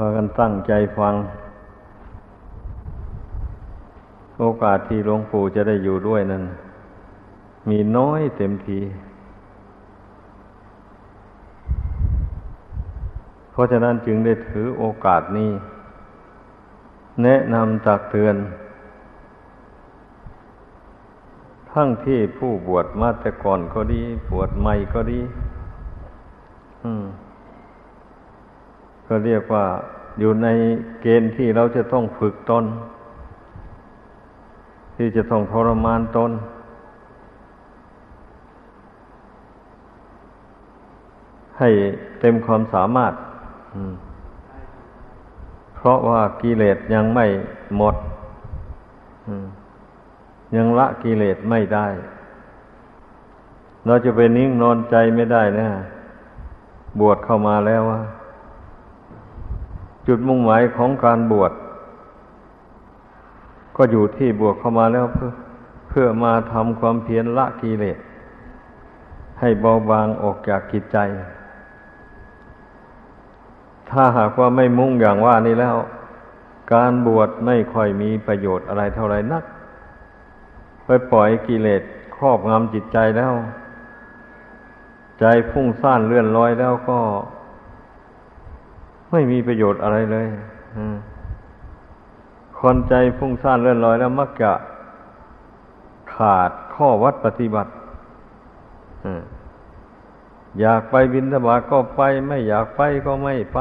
พากันตั้งใจฟัง โอกาสที่หลวงปู่จะได้อยู่ด้วยนั้น มีน้อยเต็มที เพราะฉะนั้นจึงได้ถือโอกาสนี้ แนะนำตักเตือน ทั้งที่ผู้บวชมาแต่ก่อนก็ดี บวชใหม่ก็ดี อืม ก็เรียกว่าอยู่ในเกณฑ์ที่เราจะต้องฝึกตน ที่จะต้องทรมานตน ให้เต็มความสามารถ เพราะว่ากิเลสยังไม่หมด ยังละกิเลสไม่ได้ เราจะไปนิ่งนอนใจไม่ได้นะ บวชเข้ามาแล้วว่า จุดมุ่งหมายของการบวชก็อยู่ที่บวชเข้ามาแล้วเพื่อเพื่อมาทำความเพียรละกิเลสให้เบาบางออกจากกิจใจ ถ้าหากว่าไม่มุ่งอย่างว่านี้แล้ว การบวชไม่ค่อยมีประโยชน์อะไรเท่าไรนัก ไปปล่อยกิเลสครอบงำจิตใจแล้ว ใจพุ่งซ่านเลื่อนลอยแล้วก็ ไม่มีประโยชน์อะไรเลยคนใจพุ่งซ่านเลื่อนลอยแล้วมักจะขาดข้อวัดปฏิบัติอยากไปบินธบาก็ไป ไม่อยากไปก็ไม่ไป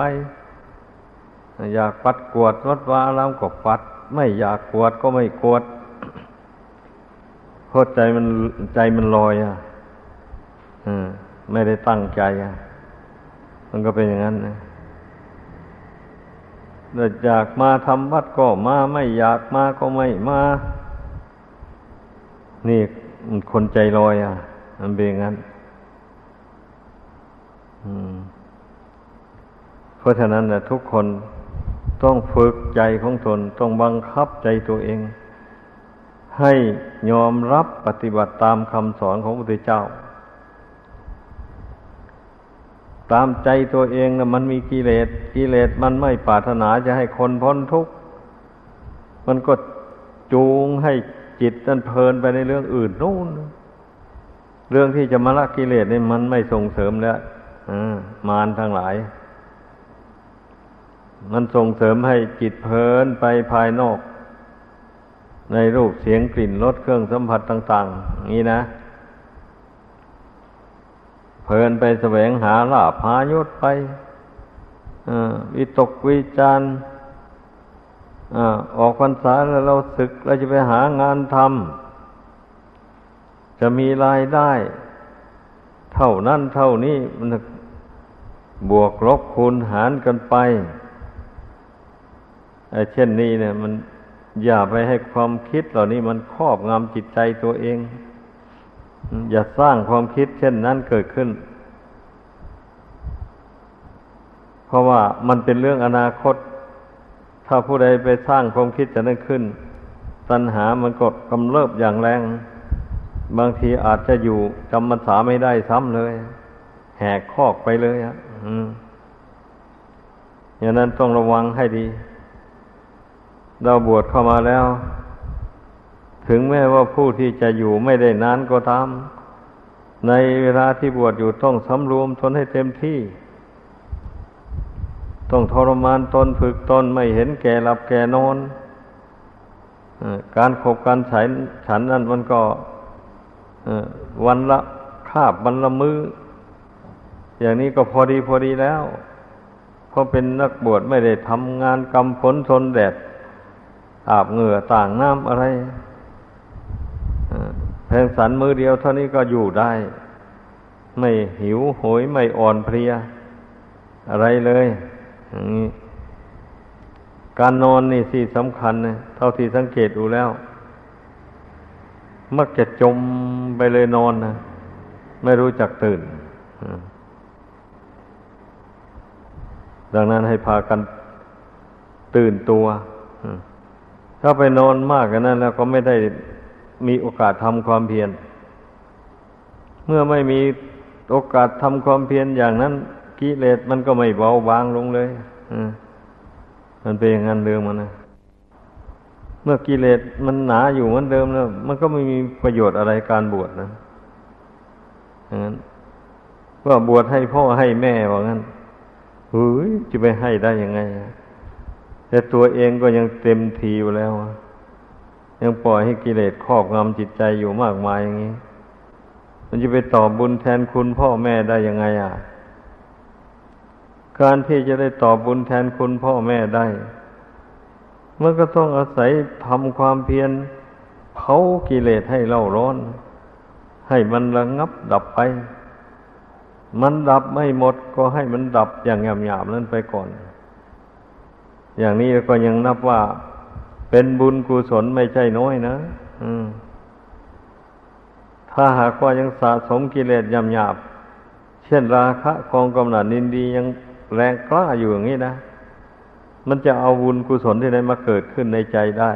อยากปัดกวดวัดวาอารามก็ปัด ไม่อยากกวดก็ไม่กวดเพราะใจมันใจมันลอยอะไม่ได้ตั้งใจอะ มันก็เป็นอย่างนั้นนะ อยากมาทำวัดก็มาไม่อยากมาก็ไม่มา นี่คนใจลอยอะ มันเป็นงั้น เพราะฉะนั้นนะทุกคนต้องฝึกใจของตนต้องบังคับใจตัวเอง ให้ยอมรับปฏิบัติตามคำสอนของพระพุทธเจ้า ตามใจตัวเองนะมันมีกิเลสกิเลสมันไม่ปรารถนาจะให้คนพ้นทุกข์มันก็จูงให้จิตนั้นเพลินไปในเรื่องอื่นนู่น เรื่องที่จะมาละกิเลสนี่มันไม่ส่งเสริมแล้วมารทั้งหลาย มันส่งเสริมให้จิตเพลินไปภายนอก ในรูปเสียงกลิ่นรสเครื่องสัมผัสต่าง ๆ นี้นะ เพลินไปแสวงหาลาภายศไปวิตกวิจารออกพรรษาแล้วเราศึกเราจะไปหางานทำจะมีรายได้ เท่านั้นเท่านี้มันบวกลบคูณหารกันไปไอ้เช่นนี้เนี่ย มันอย่าไปให้ความคิดเหล่านี้มันครอบงำจิตใจตัวเอง อย่าสร้างความคิดเช่นนั้นเกิดขึ้น เพราะว่ามันเป็นเรื่องอนาคต ถ้าผู้ใดไปสร้างความคิดจะนั้นขึ้น ตัณหามันกดกำเริบอย่างแรง บางทีอาจจะอยู่จำมันสาไม่ได้ซ้ำเลย แหกคอกไปเลยอะอย่างนั้นต้องระวังให้ดี เราบวชเข้ามาแล้ว ถึงแม้ว่าผู้ที่จะอยู่ไม่ได้นานก็ตาม ในเวลาที่บวชอยู่ต้องสำรวมตนให้เต็มที่ ต้องทรมานตนฝึกตนไม่เห็นแก่หลับแก่นอน การขบการฉันฉันนั้นมันก็วันละคาบวันละมือ้อ อย่างนี้ก็พอดีพอดีแล้วเพราะเป็นนักบวชไม่ได้ทำงานกำฝนทนแดดอาบเหงื่อต่างน้ำอะไร แพงสันมือเดียวเท่านี้ก็อยู่ได้ ไม่หิวโหยไม่อ่อนเพลีย อะไรเลยอย่างนี้การนอนนี่สิสำคัญนะเท่าที่สังเกตดูแล้ว มักจะจมไปเลยนอนนะไม่รู้จักตื่น ดังนั้นให้พากันตื่นตัว ถ้าไปนอนมากกันนั้นแล้วก็ไม่ได้ มีโอกาสทำความเพียร เมื่อไม่มีโอกาสทำความเพียรอย่างนั้นกิเลสมันก็ไม่เบาบางลงเลยมันเป็นอย่างนั้นเดิมมันนะเมื่อกิเลสมันหนาอยู่เหมือนเดิมแล้วมันก็ไม่มีประโยชน์อะไรการบวชนะอย่างนั้นว่าบวชให้พ่อให้แม่ว่างั้นเฮ้ยจะไปให้ได้ยังไงแต่ตัวเองก็ยังเต็มทีอยู่แล้ว ยังปล่อยให้กิเลสครอบงำจิตใจอยู่มากมายอย่างนี้ มันจะไปตอบบุญแทนคุณพ่อแม่ได้ยังไงอะ การที่จะได้ตอบบุญแทนคุณพ่อแม่ได้มันก็ต้องอาศัยทำความเพียรเผากิเลสให้เล่าร้อน ให้มันระงับดับไป มันดับไม่หมดก็ให้มันดับอย่างหยาบๆนั้นไปก่อน อย่างนี้ก็ยังนับว่า เป็นบุญกุศลไม่ใช่น้อยนะถ้าหากว่ายังสะสมกิเลสยำหยาบ เช่นราคะคองกำหนัดนินดียังแรงกล้าอยู่อย่างนี้นะ มันจะเอาบุญกุศลที่ไหนมาเกิดขึ้นในใจได้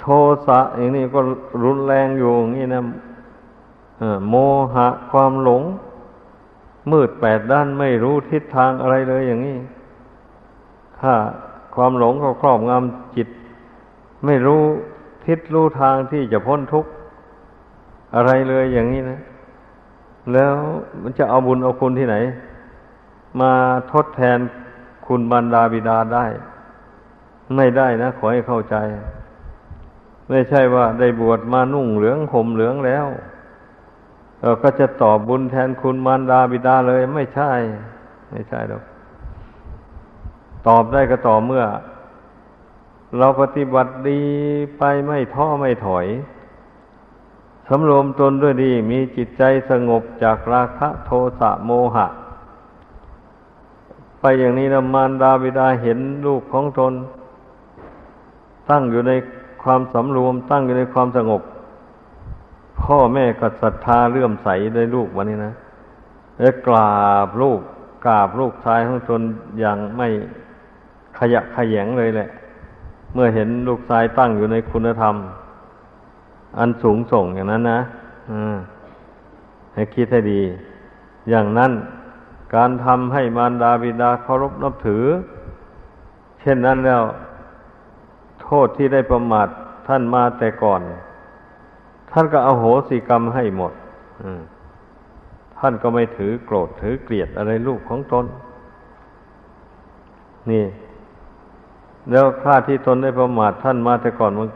โทสะอย่างนี้ก็รุนแรงอยู่อย่างนี้นะโมหะความหลง มืดแปดด้านไม่รู้ทิศทางอะไรเลยอย่างนี้ถ้า ความหลงก็ครอบงำจิต ไม่รู้ทิศรู้ทางที่จะพ้นทุกข์อะไรเลยอย่างนี้นะ แล้วมันจะเอาบุญเอาคุณที่ไหน มาทดแทนคุณบรรดาบิดาได้ ไม่ได้นะ ขอให้เข้าใจ ไม่ใช่ว่าได้บวชมานุ่งเหลืองห่มเหลืองแล้วเราก็จะตอบบุญแทนคุณมารดาบิดาเลย ไม่ใช่ ไม่ใช่หรอก ตอบได้ก็ต่อเมื่อ เราปฏิบัติดีไปไม่ท้อไม่ถอยสำรวมตนด้วยดี มีจิตใจสงบจากราคะโทสะโมหะ ไปอย่างนี้นะมารดาบิดาเห็นลูกของตน ตั้งอยู่ในความสำรวมตั้งอยู่ในความสงบ พ่อแม่ก็ศรัทธาเลื่อมใสในลูกวันนี้นะแล้วกราบลูกกราบลูกชายของตนอย่างไม่ ขยะขยงเลยแหละ เมื่อเห็นลูกชายตั้งอยู่ในคุณธรรม อันสูงส่งอย่างนั้นนะให้คิดให้ดี อย่างนั้นการทำให้มารดาบิดาเคารพนับถือ เช่นนั้นแล้ว โทษที่ได้ประมาทท่านมาแต่ก่อน ท่านก็เอาโหสิกรรมให้หมดท่านก็ไม่ถือโกรธถือเกลียดอะไรลูกของตนนี่ แล้วค่าที่ตนได้ประมาทท่านมาแต่ก่อนมัน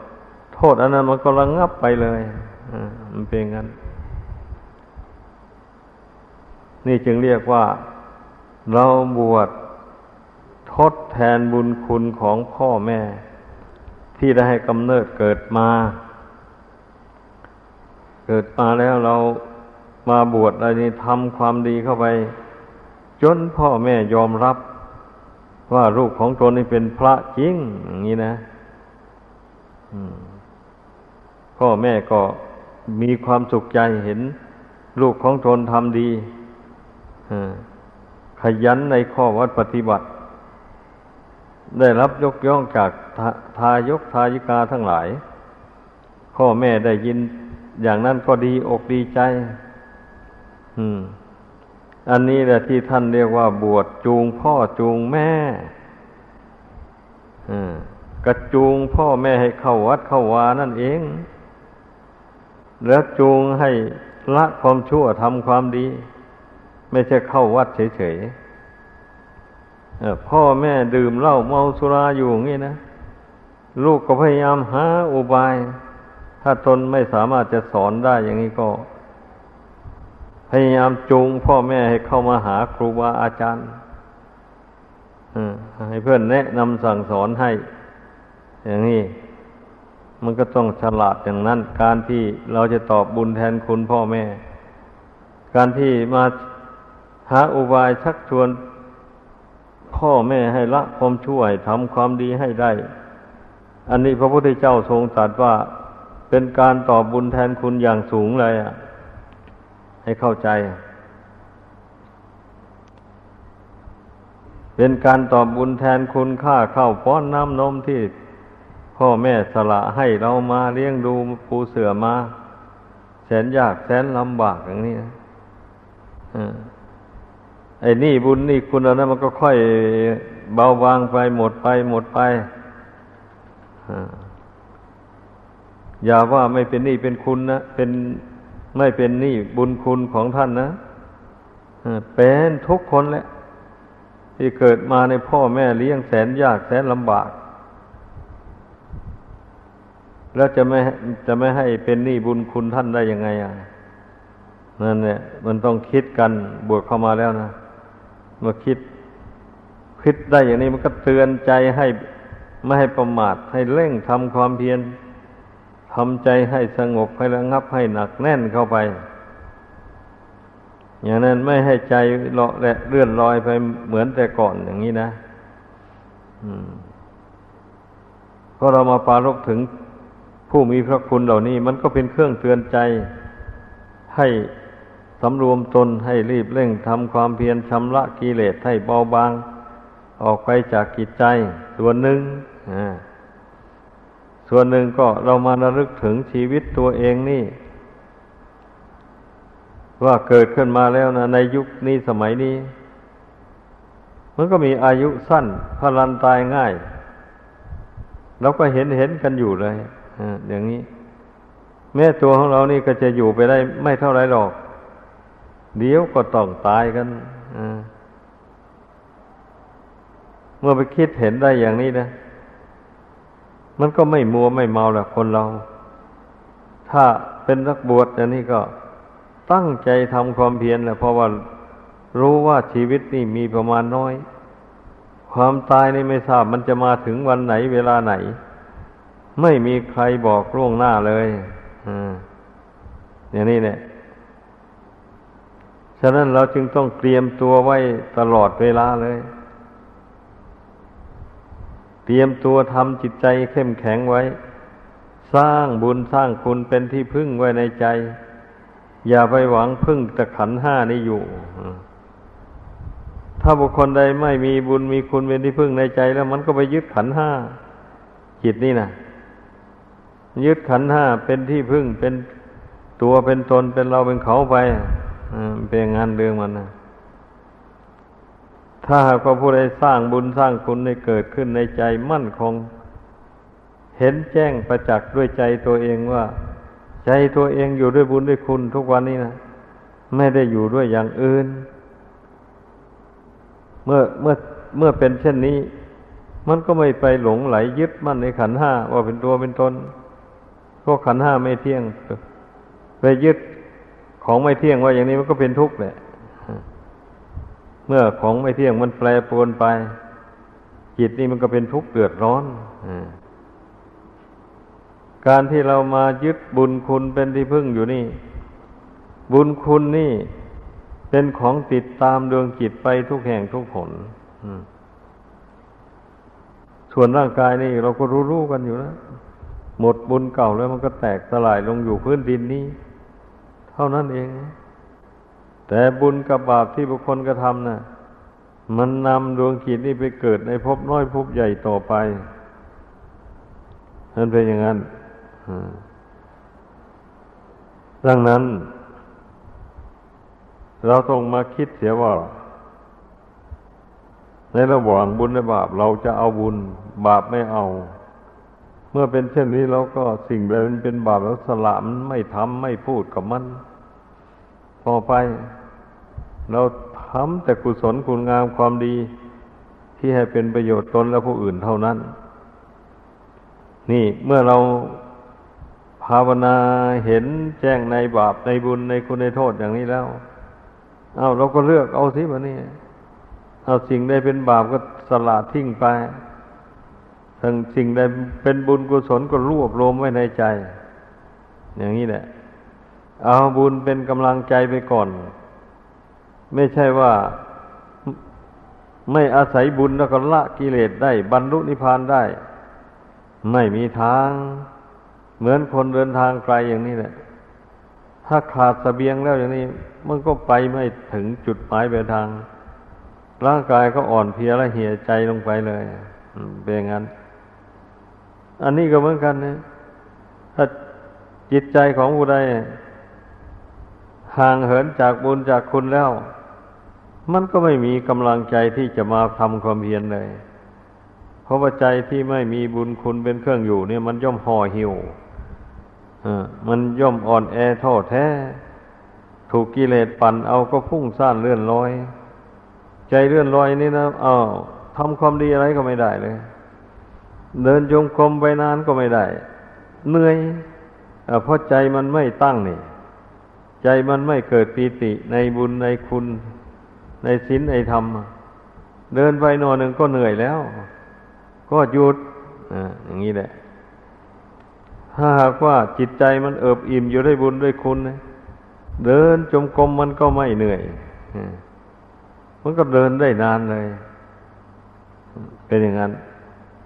โทษอันนั้นมันก็ระงงับไปเลยมันเป็นงั้น นี่จึงเรียกว่าเราบวชทดแทนบุญคุณของพ่อแม่ ที่ได้ให้กำเนิดเกิดมา เกิดมาแล้วเรามาบวชอะไรนี้ทำความดีเข้าไป จนพ่อแม่ยอมรับ ว่าลูกของตนนี่เป็นพระจริงอย่างนี้นะพ่อแม่ก็มีความสุขใจเห็น ลูกของตนทำดีขยันในข้อวัดปฏิบัติ ได้รับยกย่องจากทายกทายิกาทั้งหลาย พ่อแม่ได้ยินอย่างนั้นก็ดีอกดีใจ อืม อันนี้แหละที่ท่านเรียกว่าบวชจูงพ่อจูงแม่กระจูงพ่อแม่ให้เข้าวัดเข้าวานั่นเอง แล้วจูงให้ละความชั่วทำความดี ไม่ใช่เข้าวัดเฉยๆพ่อแม่ดื่มเหล้าเมาสุราอยู่อย่างนี้นะลูกก็พยายามหาอุบาย ถ้าตนไม่สามารถจะสอนได้อย่างนี้ก็ พยายามจูงพ่อแม่ให้เข้ามาหาครูบาอาจารย์ให้เพื่อนแนะนำสั่งสอนให้ อย่างนี้ มันก็ต้องฉลาดอย่างนั้น การที่เราจะตอบบุญแทนคุณพ่อแม่ การที่มาหาอุบายชักชวน พ่อแม่ให้ละความช่วยทำความดีให้ได้ อันนี้พระพุทธเจ้าทรงตรัสว่าเป็นการตอบบุญแทนคุณอย่างสูงเลยอะ ให้เข้าใจ เป็นการตอบบุญแทนคุณค่าเข้าป้อนน้ำนมที่พ่อแม่สละให้เรามาเลี้ยงดูปูเสือมา แสนยากแสนลำบากอย่างนี้นะไอ้นี่บุญนี่คุณอานะมันก็ค่อยเบาบางไปหมดไปหมดไปอย่าว่าไม่เป็นนี้เป็นคุณนะเป็น ไม่เป็นหนี้บุญคุณของท่านนะเป็นทุกคนแหละ ที่เกิดมาในพ่อแม่เลี้ยงแสนยากแสนลำบาก แล้วจะไม่จะไม่ให้เป็นหนี้บุญคุณท่านได้ยังไงอะนั่นเนี่ยมันต้องคิดกันบวกเข้ามาแล้วนะมื่อคิดคิดได้อย่างนี้มันก็เตือนใจให้ไม่ให้ประมาทให้เร่งทำความเพียร ทำใจให้สงบให้ระงับให้หนักแน่นเข้าไป อย่างนั้นไม่ให้ใจเลาะและเลื่อนลอยไปเหมือนแต่ก่อนอย่างนี้นะเพราะเรามาปารกถึงผู้มีพระคุณเหล่านี้ มันก็เป็นเครื่องเตือนใจ ให้สำรวมตนให้รีบเร่งทำความเพียรชำระกิเลสให้เบาบาง ออกไปจากกิจใจส่วนหนึ่ง ส่วนหนึ่งก็เรามาระลึกถึงชีวิตตัวเองนี่ ว่าเกิดขึ้นมาแล้วนะในยุคนี้สมัยนี้ มันก็มีอายุสั้นพลันตายง่ายเราก็เห็นเห็นกันอยู่เลยอย่างนี้ แม้ตัวของเรานี่ก็จะอยู่ไปได้ไม่เท่าไรหรอก เดี๋ยวก็ต้องตายกันเมื่อไปคิดเห็นได้อย่างนี้นะ มันก็ไม่มัวไม่เมาแหละคนเรา ถ้าเป็นนักบวชอย่างนี้ก็ตั้งใจทำความเพียรแหละเพราะว่ารู้ว่าชีวิตนี่มีประมาณน้อย ความตายนี่ไม่ทราบมันจะมาถึงวันไหนเวลาไหน ไม่มีใครบอกล่วงหน้าเลยอ่าอย่างนี้เนี่ยฉะนั้นเราจึงต้องเตรียมตัวไว้ตลอดเวลาเลย ตรียมตัวทำจิตใจเข้มแข็งไว้ สร้างบุญสร้างคุณเป็นที่พึ่งไว้ในใจ อย่าไปหวังพึ่งต่ขันห้านี้อยู่ ถ้าบุคคลใดไม่มีบุญมีคุณเป็นที่พึ่งในใจ แล้วมันก็ไปยึดขันห้าจิตนี่นะยึดขันห้าเป็นที่พึ่งเป็นตัวเป็นตนเป็นเราเป็นเขาไปเป็นงานเรื่องมันนะ ถ้าหากว่าผู้ใดสร้างบุญสร้างคุณในเกิดขึ้นในใจมั่นคง เห็นแจ้งประจักษ์ด้วยใจตัวเองว่า ใจตัวเองอยู่ด้วยบุญด้วยคุณทุกวันนี้นะไม่ได้อยู่ด้วยอย่างอื่น เมื่อเมื่อเมื่อเป็นเช่นนี้ มันก็ไม่ไปหลงไหลยึดมั่นในขันห้าว่าเป็นตัวเป็นตนพวกขันห้าไม่เที่ยงไปยึดของไม่เที่ยงว่าอย่างนี้มันก็เป็นทุกข์แหละ เมื่อของไม่เที่ยงมันแปรปรวนไป จิตนี่มันก็เป็นทุกข์เดือดร้อนการที่เรามายึดบุญคุณเป็นที่พึ่งอยู่นี่ บุญคุณนี่เป็นของติดตามดวงจิตไปทุกแห่งทุกผลส่วนร่างกายนี่เราก็รู้ๆกันอยู่นะหมดบุญเก่าแล้วมันก็แตกสลายลงอยู่พื้นดินนี้ เท่านั้นเอง แต่บุญกับบาปที่บุคคลกระทำนะ่ะ มันนำดวงขีดนี้ไปเกิดในภพน้อยภพใหญ่ต่อไปนั่นเป็นอย่างนั้นดังนั้น เราต้องมาคิดเสียว่า ในระหว่างบุญและบาป เราจะเอาบุญ บาปไม่เอา เมื่อเป็นเช่นนี้เราก็สิ่งใดมันเป็นบาปแล้วสละมันไม่ทำไม่พูดกับมันต่อไป เราทำแต่กุศลคุณงามความดีที่ให้เป็นประโยชน์ตนและผู้อื่นเท่านั้น นี่เมื่อเราภาวนาเห็นแจ้งในบาปในบุญในคุณในโทษอย่างนี้แล้ว เอาเราก็เลือกเอาสิวะนี่เอาสิ่งใดเป็นบาปก็สละทิ้งไปทั้งสิ่งใดเป็นบุญกุศลก็รวบรวมไว้ในใจ อย่างนี้แหละ เอาบุญเป็นกำลังใจไปก่อน ไม่ใช่ว่าไม่อาศัยบุญแล้วก็ละกิเลสได้ บรรลุนิพพานได้ ไม่มีทาง เหมือนคนเดินทางไกลอย่างนี้แหละ ถ้าขาดสเสบียงแล้วอย่างนี้ มันก็ไปไม่ถึงจุดหมายปลายทาง ร่างกายก็อ่อนเพลียและเหี่ยใจลงไปเลยเป็นอย่างนั้น อันนี้ก็เหมือนกันนะถ้าจิตใจของผู้ใดห่างเหินจากบุญจากคุณแล้ว มันก็ไม่มีกำลังใจที่จะมาทำความเพียรเลย เพราะว่าใจที่ไม่มีบุญคุณเป็นเครื่องอยู่ เนี่ย มันย่อมห่อหิวมันย่อมอ่อนแอท้อแท้ ถูกกิเลสปั่นเอาก็พุ่งซ่านเลื่อนลอย ใจเลื่อนลอยนี่นะเอาทำความดีอะไรก็ไม่ได้เลย เดินจงกรมไปนานก็ไม่ได้ เหนื่อยเพราะใจมันไม่ตั้งนี่ ใจมันไม่เกิดปีติในบุญในคุณ ในศีลในธรรม เดินไปนอนหนึ่งก็เหนื่อยแล้ว ก็หยุดอย่างนี้แหละ ถ้าหากว่าจิตใจมันเอิบอิ่มอยู่ด้วยบุญด้วยคุณ เดินจมกรมมันก็ไม่เหนื่อยมันก็เดินได้นานเลย เป็นอย่างนั้น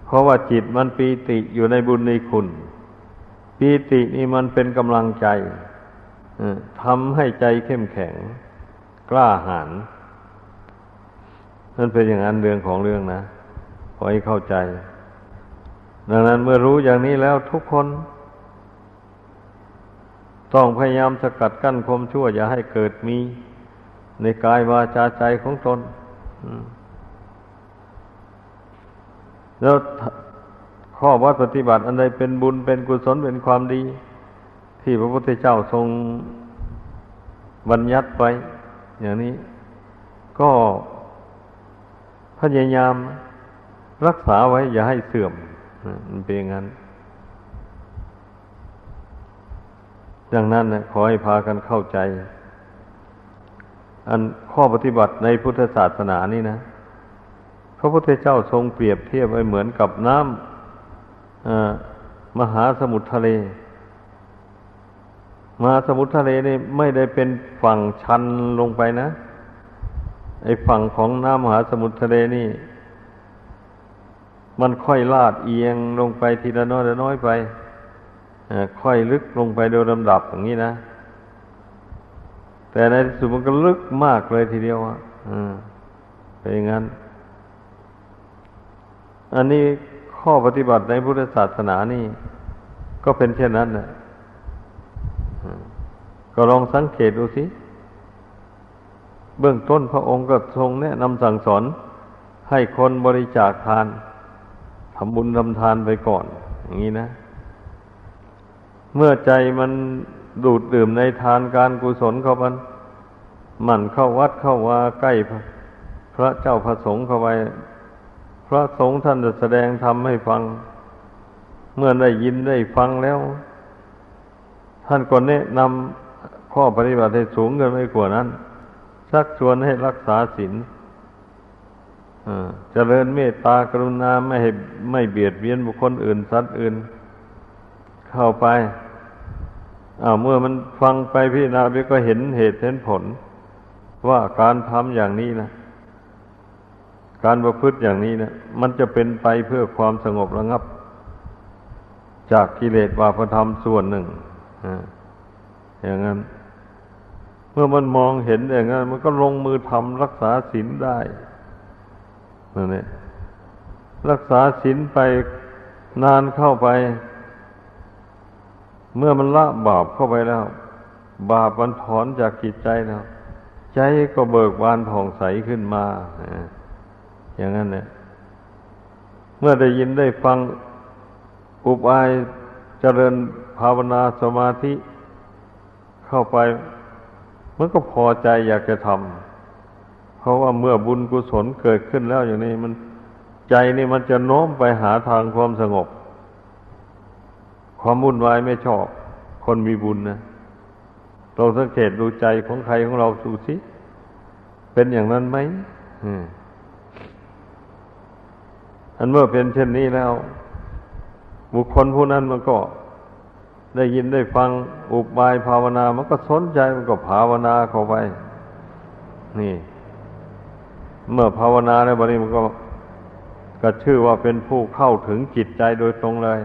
เพราะว่าจิตมันปีติอยู่ในบุญในคุณปีตินี่มันเป็นกำลังใจทำให้ใจเข้มแข็ง กล้าหาญ นั่นเป็นอย่างนั้นเรื่องของเรื่องนะขอให้เข้าใจ ดังนั้นเมื่อรู้อย่างนี้แล้วทุกคน ต้องพยายามสกัดกั้นความชั่ว อย่าให้เกิดมี ในกายวาจาใจของตนแล้วข้อวัดปฏิบัติ อันใดเป็นบุญเป็นกุศลเป็นความดี ที่พระพุทธเจ้าทรงบัญญัติไว้อย่างนี้ ก็ พยายามรักษาไว้อย่าให้เสื่อมมันเป็นอย่างนั้นดังนั้นนะขอให้พากันเข้าใจ อันข้อปฏิบัติในพุทธศาสนานี่นะ พระพุทธเจ้าทรงเปรียบเทียบไว้เหมือนกับน้ำมหาสมุทรทะเล มหาสมุทรทะเลนี่ไม่ได้เป็นฝั่งชันลงไปนะ ไอ้ฝั่งของน้ำมหาสมุทรทะเลนี่ มันค่อยลาดเอียงลงไปทีละน้อยละน้อยไปค่อยลึกลงไปโดยลำดับอย่างนี้นะ แต่ในที่สุดมันก็ลึกมากเลยทีเดียวอะเป็นอย่างนั้น อันนี้ข้อปฏิบัติในพุทธศาสนานี่ ก็เป็นเช่นนั้นนะก็ลองสังเกตดูสิ เบื้องต้นพระองค์ก็ทรงแนะนำสั่งสอนให้คนบริจาคทานทำบุญทำทานไปก่อน อย่างนี้นะ เมื่อใจมันดูดดื่มในทานการกุศลเข้ามันมันเข้าวัดเข้าว่าใกล้พระเจ้าพระสงฆ์เข้าไป พระสงฆ์ท่านจะแสดงธรรมให้ฟัง เมื่อได้ยินได้ฟังแล้ว ท่านก็แนะนำข้อปฏิบัติให้สูงเกินไม่กว่านั้น ชักชวนให้รักษาศีลเจริญเมตตากรุณาไม่ให้ไม่เบียดเบียนบุคคลอื่นสัตว์อื่น เข้าไปอ้าวเมื่อมันฟังไปพี่นาไปก็เห็นเหตุเห็นผล ว่าการทำอย่างนี้นะการประพฤติอย่างนี้นะมันจะเป็นไปเพื่อความสงบระงับ จากกิเลสบาปธรรมส่วนหนึ่งอย่างนั้น เมื่อมันมองเห็นอย่างนั้นมันก็ลงมือทำรักษาศีลได้นั่นเองรักษาศีลไปนานเข้าไป เมื่อมันละบาปเข้าไปแล้ว บาปมันถอนจากจิตใจแล้ว ใจก็เบิกบานผ่องใสขึ้นมาอย่างนั้นเนี่ยเมื่อได้ยินได้ฟังอุบายเจริญภาวนาสมาธิเข้าไป มันก็พอใจอยากจะทำเพราะว่าเมื่อบุญกุศลเกิดขึ้นแล้วอย่างนี้มันใจนี่มันจะโน้มไปหาทางความสงบ ความวุ่นวายไม่ชอบ คนมีบุญนะเราสังเกตดูใจของใครของเราสูสิเป็นอย่างนั้นไหมอันเมื่อเป็นเช่นนี้แล้ว บุคคลผู้นั้นมันก็ ได้ยินได้ฟังอุบายภาวนา มันก็สนใจมันก็ภาวนาเข้าไป นี่ เมื่อภาวนาแล้วบัดนี้มันก็ ก็ชื่อว่าเป็นผู้เข้าถึงจิตใจโดยตรงเลย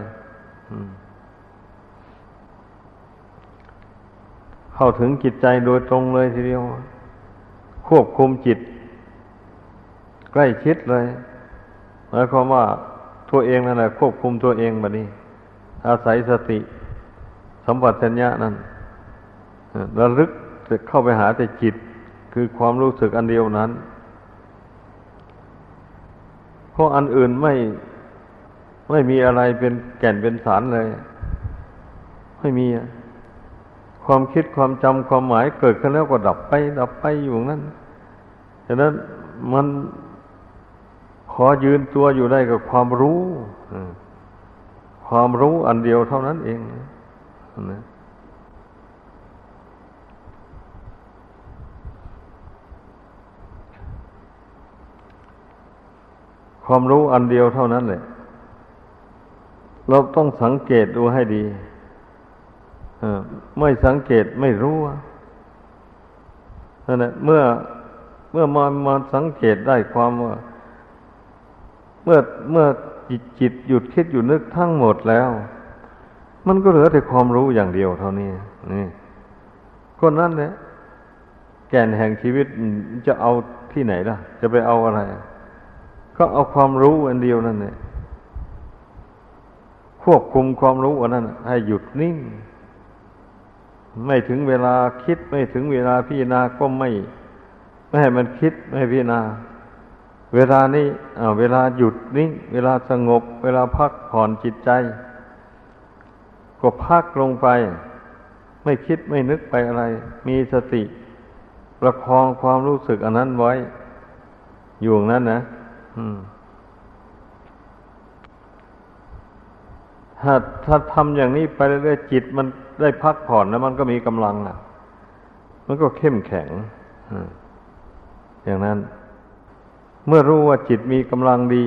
เข้าถึงจิตใจโดยตรงเลยทีเดียว ควบคุมจิต ใกล้ชิดเลยหมายความว่าตัวเองนั่นแหละควบคุมตัวเองแบบนี้ อาศัยสติ สัมปชัญญะนั้นระลึกจะเข้าไปหาแต่จิต คือความรู้สึกอันเดียวนั้น เพราะอันอื่นไม่ไม่มีอะไรเป็นแก่นเป็นสารเลย ไม่มีความคิดความจำความหมายเกิดขึ้นแล้วก็ดับไป ดับไปอยู่นั้นฉะนั้นมันขอยืนตัวอยู่ได้กับความรู้ ความรู้อันเดียวเท่านั้นเองนะ ความรู้อันเดียวเท่านั้นเลยเราต้องสังเกตดูให้ดีไม่สังเกตไม่รู้นั่นแหละเมื่อเมื่อมามาสังเกตได้ความว่า เมื่อเมื่อจิตจิตหยุดคิดอยู่นึกทั้งหมดแล้ว มันก็เหลือแต่ความรู้อย่างเดียวเท่านี้นี่คนนั้นเนี่ยแก่นแห่งชีวิตจะเอาที่ไหนล่ะ จะไปเอาอะไร ก็เอาความรู้อันเดียวนั่นเนี่ยควบคุมความรู้อันนั้น ให้หยุดนิ่ง ไม่ถึงเวลาคิดไม่ถึงเวลาพิจารณาก็ไม่ไม่ให้มันคิดไม่ให้พิจารณา เวลานี้เวลาหยุดนิ่ง เวลาสงบ เวลาพักผ่อนจิตใจ ก็พักลงไป ไม่คิดไม่นึกไปอะไร มีสติประคองความรู้สึกอันนั้นไว้ อยู่นั้นนะถ้าถ้าทำอย่างนี้ไปเรื่อยๆจิตมันได้พักผ่อนแล้วมันก็มีกำลังอะ มันก็เข้มแข็งอย่างนั้น เมื่อรู้ว่าจิตมีกำลังดี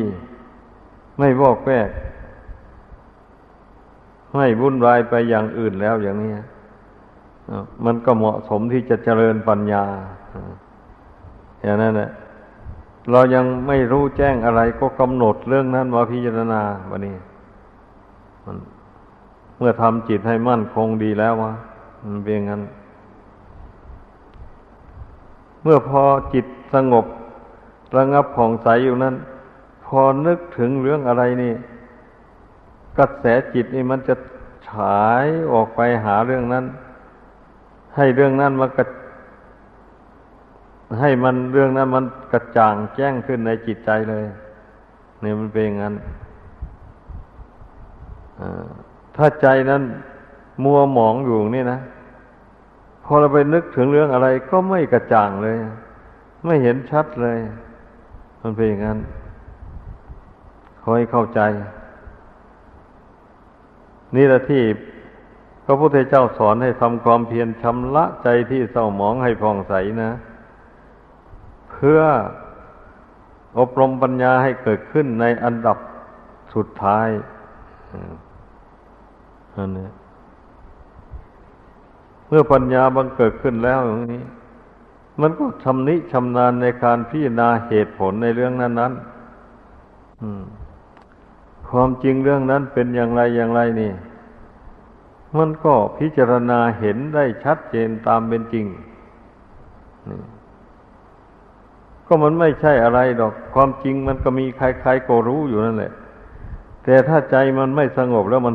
ไม่วอกแวก ไม่วุ่นวายไปอย่างอื่นแล้วอย่างนี้มันก็เหมาะสมที่จะเจริญปัญญาอย่างนั้นแหละเรายังไม่รู้แจ้งอะไรก็กำหนดเรื่องนั้นมาพิจารณาวันนี้เมื่อทำจิตให้มั่นคงดีแล้ววะมันเป็นงั้น เมื่อพอจิตสงบระงับผ่องใสอยู่นั้น พอนึกถึงเรื่องอะไรนี่ กระแสจิตนี่มันจะฉายออกไปหาเรื่องนั้น ให้เรื่องนั้นมันกระให้มันเรื่องนั้นมันกระจ่างแจ้งขึ้นในจิตใจเลยเนี่ยมันเป็นอย่างนั้นถ้าใจนั้นมัวหมองอยู่นี่นะพอเราไปนึกถึงเรื่องอะไรก็ไม่กระจ่างเลย ไม่เห็นชัดเลย มันเป็นอย่างนั้นคอยเข้าใจ นี่แหละที่พระพุทธเจ้าสอนให้ทำความเพียรชำระใจที่เศร้าหมองให้ผ่องใสนะ เพื่ออบรมปัญญาให้เกิดขึ้นในอันดับสุดท้ายอันนี้เมื่อปัญญาบังเกิดขึ้นแล้วอย่างนี้ มันก็ชำนิชำนาญในการพิจารณาเหตุผลในเรื่องนั้นนั้น ความจริงเรื่องนั้นเป็นอย่างไรอย่างไรนี่ มันก็พิจารณาเห็นได้ชัดเจนตามเป็นจริง ก็มันไม่ใช่อะไรดอก ความจริงมันก็มีใครๆก็รู้อยู่นั่นแหละ แต่ถ้าใจมันไม่สงบแล้วมัน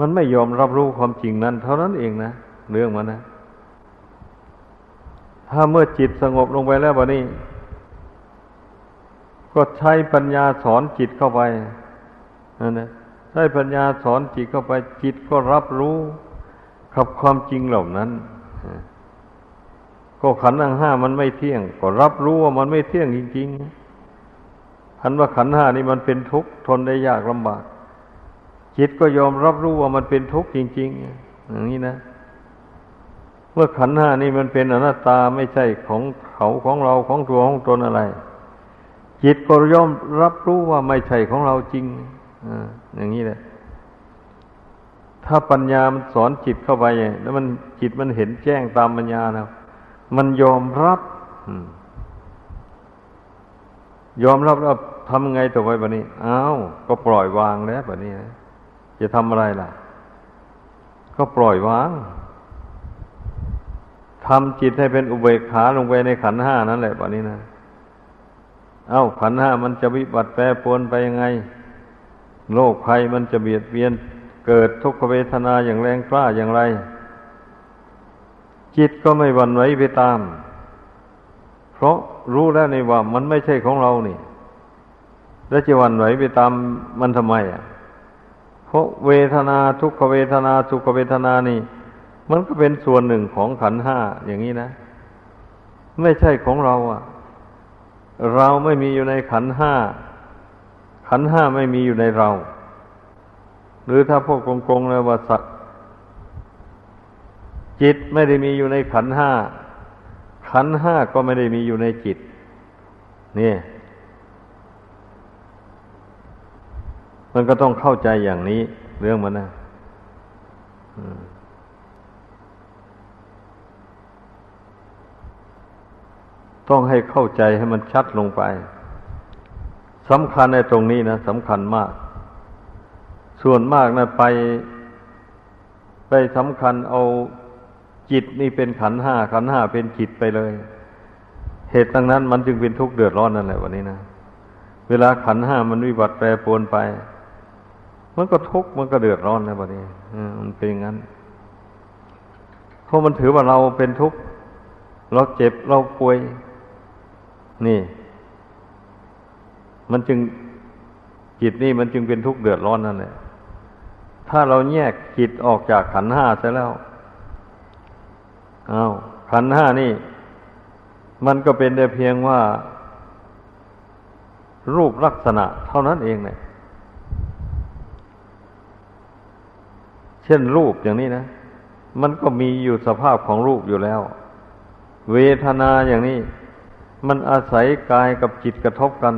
มันไม่ยอมรับรู้ความจริงนั้น เท่านั้นเองนะเรื่องมันนะ ถ้าเมื่อจิตสงบลงไปแล้วบะนี้ ก็ใช้ปัญญาสอนจิตเข้าไปนั่นนะใช้ปัญญาสอนจิตเข้าไป จิตก็รับรู้กับความจริงเหล่านั้นก็ขันธ์ห้ามันไม่เที่ยง ก็รับรู้ว่ามันไม่เที่ยงจริงๆขันว่าขันธ์ห้านี่มันเป็นทุกข์ทนได้ยากลำบาก จิตก็ยอมรับรู้ว่ามันเป็นทุกข์จริง ๆ อย่างนี้นะเมื่อขันห้านี่มันเป็นอนัตตาไม่ใช่ของเขาของเราของตัวของตนอะไร จิตก็ยอมรับรู้ว่าไม่ใช่ของเราจริงออย่างนี้แหละถ้าปัญญามันสอนจิตเข้าไปแล้วมันจิตมันเห็นแจ้งตามปัญญาแล้วมันยอมรับยอมรับแล้วทำไงต่อไปแบบนี้อ้าวก็ปล่อยวางแล้วแบบนี้นะจะทำอะไรล่ะ ก็ปล่อยวางทำจิตให้เป็นอุเบกขาลงไปในขันห้านั่นแหละวันนี้นะ เอา้าขันห้ามันจะวิบัติแปรปรวนไปยังไงโลกภัยมันจะเบียดเบียน เกิดทุกขเวทนาอย่างแรงกล้าอย่างไร จิตก็ไม่หวั่นไหวไปตาม เพราะรู้แล้วในว่ามันไม่ใช่ของเรานี่ แล้วจะหวั่นไหวไปตามมันทำไมอะเพราะเวทนาทุกขเวทนาสุขเวทนานี่ มันก็เป็นส่วนหนึ่งของขันห้าอย่างนี้นะ ไม่ใช่ของเราอะ เราไม่มีอยู่ในขันห้า ขันห้าไม่มีอยู่ในเรา หรือถ้าพวกกงๆเลยว่าสัตจิตไม่ได้มีอยู่ในขันห้า ขันห้าก็ไม่ได้มีอยู่ในจิต นี่ มันก็ต้องเข้าใจอย่างนี้ เรื่องมันนะ ต้องให้เข้าใจให้มันชัดลงไปสำคัญในตรงนี้นะสำคัญมาก ส่วนมากนะไป ไปสำคัญเอาจิตนี่เป็นขันห้าขันห้าเป็นจิตไปเลย เหตุดังนั้นมันจึงเป็นทุกข์เดือดร้อนนั่นแหละวันนี้นะเวลาขันห้ามันวิบัติแปรปรวนไป มันก็ทุกข์มันก็เดือดร้อนนะวันนี้มันเป็นอย่างนั้นเพราะมันถือว่าเราเป็นทุกข์เราเจ็บเราป่วย นี่ มันจึงจิตนี่มันจึงเป็นทุกข์เดือดร้อนนั่นแหละถ้าเราแยกจิตออกจากขันห้าเสียแล้วอา้าวขันห้านี่ มันก็เป็นแต่เพียงว่า รูปลักษณะเท่านั้นเองเนี่ยเช่นรูปอย่างนี้นะ มันก็มีอยู่สภาพของรูปอยู่แล้ว เวทนาอย่างนี้ มันอาศัยกายกับจิตกระทบกัน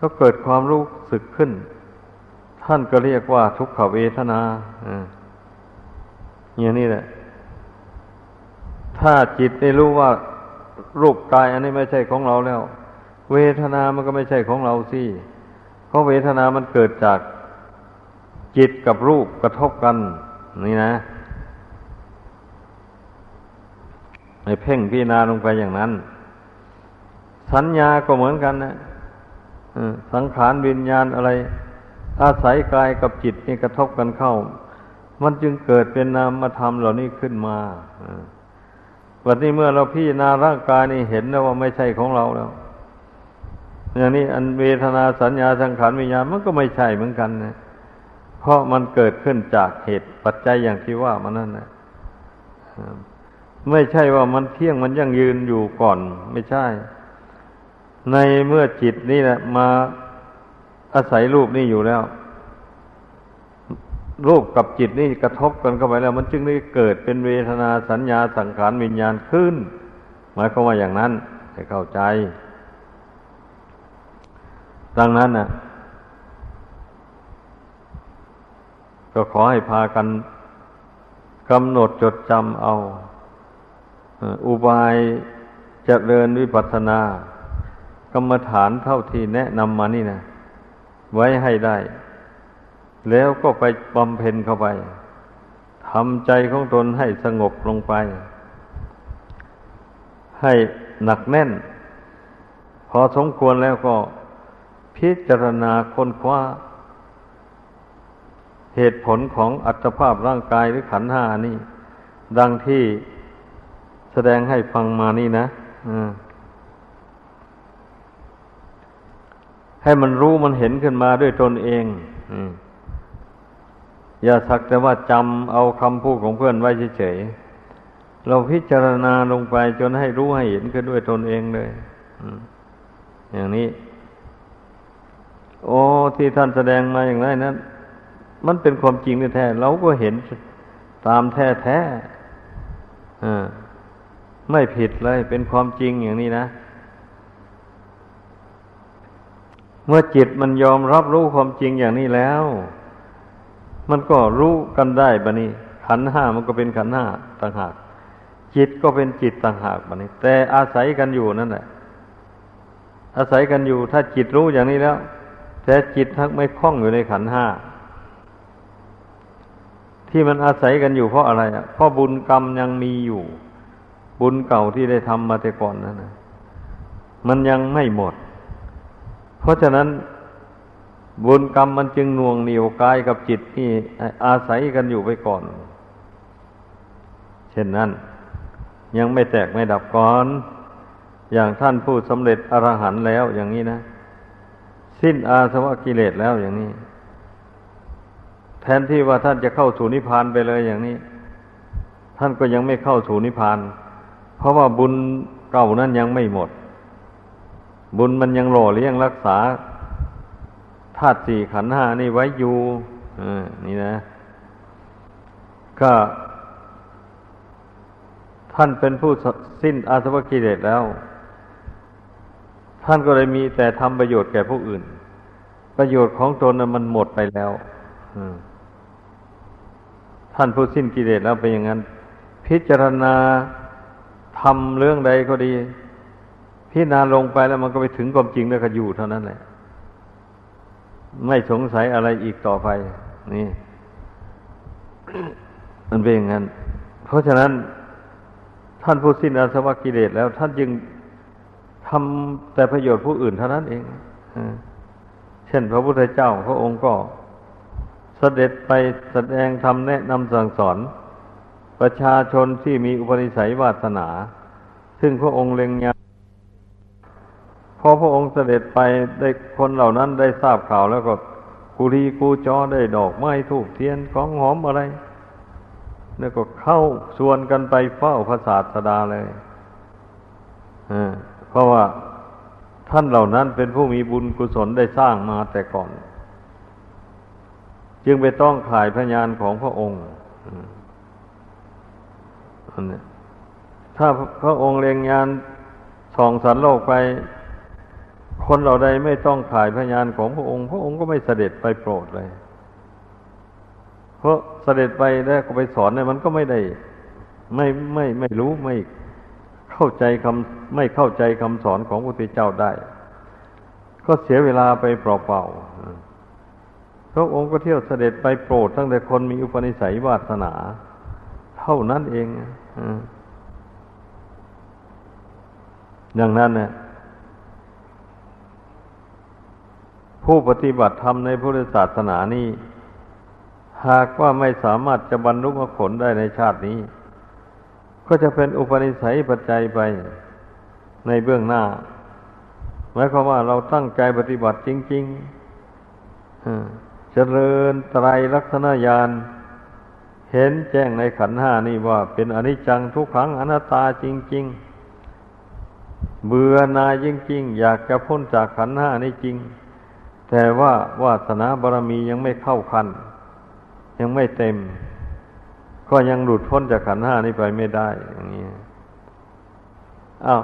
ก็เกิดความรู้สึกขึ้น ท่านก็เรียกว่าทุกขเวทนาอย่างนี้แหละ ถ้าจิตได้รู้ว่า รูปกายอันนี้ไม่ใช่ของเราแล้ว เวทนามันก็ไม่ใช่ของเราสิเพราะเวทนามันเกิดจากจิตกับรูปกระทบกัน นี่นะไอ้เพ่งพิจารณาลงไปอย่างนั้น สัญญาก็เหมือนกันนะสังขารวิญญาณอะไร อาศัยกายกับจิตนี่กระทบกันเข้า มันจึงเกิดเป็นนามธรรมเหล่านี้ขึ้นมาวันนี้เมื่อเราพิจารณาร่างกายนี่เห็นแล้วว่าไม่ใช่ของเราแล้ว อย่างนี้อันเวทนาสัญญาสังขารวิญญาณมันก็ไม่ใช่เหมือนกันนะเพราะมันเกิดขึ้นจากเหตุปัจจัยอย่างที่ว่ามันนั่นนะไม่ใช่ว่ามันเที่ยงมันยั่งยืนอยู่ก่อน ไม่ใช่ ในเมื่อจิตนี่แหละมาอาศัยรูปนี่อยู่แล้ว รูปกับจิตนี่กระทบกันเข้าไปแล้ว มันจึงได้เกิดเป็นเวทนาสัญญาสังขารวิญญาณขึ้น หมายความว่าอย่างนั้นให้เข้าใจ ดังนั้นน่ะก็ขอให้พากันกำหนดจดจำเอา อุบายจเจริญวิปัสสนา กรรมฐานเท่าที่แนะนำมานี่นะไว้ให้ได้ แล้วก็ไปบำเพ็ญเข้าไปทำใจของตนให้สงบลงไป ให้หนักแน่น พอสมควรแล้วก็พิจารณาค้นคว้า เหตุผลของอัตภาพร่างกายหรือขันห้านี่ ดังที่แสดงให้ฟังมานี่นะ ให้มันรู้มันเห็นขึ้นมาด้วยตนเองอย่าสักแต่ว่าจำเอาคำพูดของเพื่อนไว้เฉยๆเราพิจารณาลงไปจนให้รู้ให้เห็นขึ้นด้วยตนเองเลยอย่างนี้ โอ้ที่ท่านแสดงมาอย่างไรนั้นมันเป็นความจริงแท้เราก็เห็นตามแท้แท้ไม่ผิดเลย เป็นความจริงอย่างนี้นะ เมื่อจิตมันยอมรับรู้ความจริงอย่างนี้แล้ว มันก็รู้กันได้บะนี้ ขันห้ามันก็เป็นขันห้าต่างหาก จิตก็เป็นจิตต่างหากบะนี้ แต่อาศัยกันอยู่นั่นแหละอาศัยกันอยู่ ถ้าจิตรู้อย่างนี้แล้ว แต่จิตทักไม่คล้องอยู่ในขันห้าที่มันอาศัยกันอยู่เพราะอะไรอะเพราะบุญกรรมยังมีอยู่ บุญเก่าที่ได้ทำมาแต่ก่อนนั่นนะมันยังไม่หมด เพราะฉะนั้นบุญกรรมมันจึงน่วงเหนียวกายกับจิตที่อาศัยกันอยู่ไปก่อน เช่นนั้น ยังไม่แตกไม่ดับก่อน อย่างท่านผู้สำเร็จอรหันต์แล้วอย่างนี้นะ สิ้นอาสวะกิเลสแล้วอย่างนี้ แทนที่ว่าท่านจะเข้าสู่นิพพานไปเลยอย่างนี้ ท่านก็ยังไม่เข้าสู่นิพพาน เพราะว่าบุญเก่านั้นยังไม่หมด บุญมันยังหล่อเลี้ยงรักษาธาตุสี่ขันห้านี่ไว้อยู่นี่นะ ก็ท่านเป็นผู้สิ้นอาสวะกิเลสแล้ว ท่านก็เลยมีแต่ทำประโยชน์แก่ผู้อื่น ประโยชน์ของตนนั้นมันหมดไปแล้วท่านผู้สิ้นกิเลสแล้วเป็นอย่างนั้น พิจารณาทำเรื่องใดก็ดี พิจารณาลงไปแล้วมันก็ไปถึงความจริงแล้วก็อยู่เท่านั้นแหละ ไม่สงสัยอะไรอีกต่อไป นี่ มันเป็นอย่างนั้น เพราะฉะนั้นท่านผู้สิ้นอาสวะกิเลสแล้ว ท่านจึงทำแต่ประโยชน์ผู้อื่นเท่านั้นเองเช่น พระพุทธเจ้าพระองค์ก็เสด็จไปแสดงธรรมแนะนำสั่งสอน ประชาชนที่มีอุปนิสัยวาสนา ซึ่งพระองค์เล็งย พอพระองค์เสด็จไปได้คนเหล่านั้นได้ทราบข่าวแล้วก็กุรีกูจอได้ดอกไม้ทูบเทียนของหอมอะไรแล้วก็เข้าชวนกันไปเฝ้าพระศาสดาเลยเพราะว่าท่านเหล่านั้นเป็นผู้มีบุญกุศลได้สร้างมาแต่ก่อน จึงไปต้องขายพยานของพระองค์ถ้าพระองค์เรียงงานส่องสันโลกไป คนเหล่าใดไม่ต้องขายพยานของพระองค์ พระองค์ก็ไม่เสด็จไปโปรดเลย เพราะเสด็จไปแล้วก็ไปสอนเนี่ยมันก็ไม่ได้ ไม่ไม่ไม่รู้ไม่เข้าใจคำไม่เข้าใจคำสอนของพระพุทธเจ้าได้ ก็เสียเวลาไปเปล่าๆพระองค์ก็เที่ยวเสด็จไปโปรด ตั้งแต่คนมีอุปนิสัยวาสนา เท่านั้นเอง อย่างนั้นเนี่ย ผู้ปฏิบัติธรรมในพุทธศาสนานี้ หากว่าไม่สามารถจะบรรลุมรรคผลได้ในชาตินี้ ก็จะเป็นอุปนิสัยปัจจัยไปในเบื้องหน้าหมายความว่าเราตั้งใจปฏิบัติจริงๆเจริญไตรลักษณญาณเห็นแจ้งในขันห้านี่ว่าเป็นอนิจจังทุกขังอนัตตาจริง ๆ เบื่อนายจริงๆ อยากจะพ้นจากขันห้านี่จริง แต่ว่าวาสนาบารมียังไม่เข้าคัน ยังไม่เต็ม ก็ยังหลุดพ้นจากขันห้านี้ไปไม่ได้ อย่างนี้อ้าว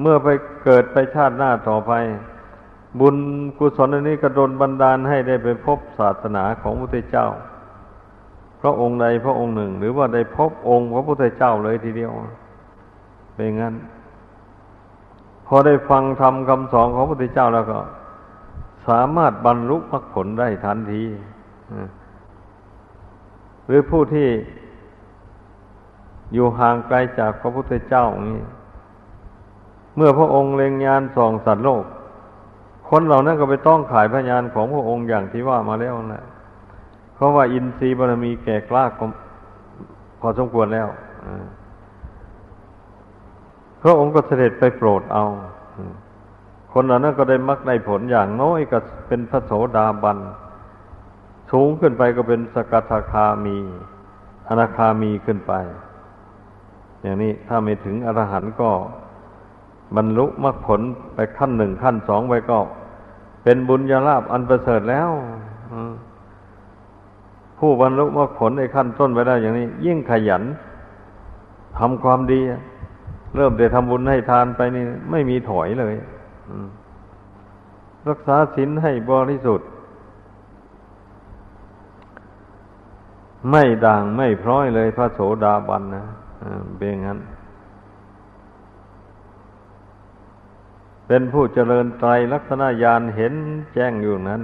เมื่อไปเกิดไปชาติหน้าต่อไป บุญกุศลอันนี้กระโดนบันดาลให้ได้ไปพบศาสนาของพระพุทธเจ้า พระองค์ใดพระองค์หนึ่ง หรือว่าได้พบองค์พระพุทธเจ้าเลยทีเดียวเป็นงั้น พอได้ฟังธรรมคำสอนของพระพุทธเจ้าแล้วก็ สามารถบรรลุมรรคผลได้ทันทีหรือผู้ที่อยู่ห่างไกลจากพระพุทธเจ้านี้ เมื่อพระองค์เล็งยานส่องสัตว์โลก คนเหล่านั้นก็ไปต้องขายพยานของพระองค์อย่างที่ว่ามาแล้วนะเพราะว่าอินทรีย์บารมีแก่กล้าพอสมควรแล้วพระองค์ก็เสด็จไปโปรดเอา คนเหล่านั้นก็ได้มักได้ผลอย่างน้อยก็เป็นพระโสดาบัน สูงขึ้นไปก็เป็นสกทาคามี อนาคามีขึ้นไป อย่างนี้ถ้าไม่ถึงอรหันต์ก็บรรลุมรรคผลไปขั้นหนึ่งขั้นสองไปก็เป็นบุญญาลาภอันประเสริฐแล้วผู้บรรลุมรรคผลในขั้นต้นไปได้อย่างนี้ ยิ่งขยันทำความดี เริ่มแต่ทำบุญให้ทานไปนี่ ไม่มีถอยเลย รักษาศีลให้บริสุทธิ์ ไม่ด่างไม่พร้อยเลยพระโสดาบันนะเป็นงั้น เป็นผู้เจริญไตรลักษณญาณเห็นแจ้งอยู่นั้น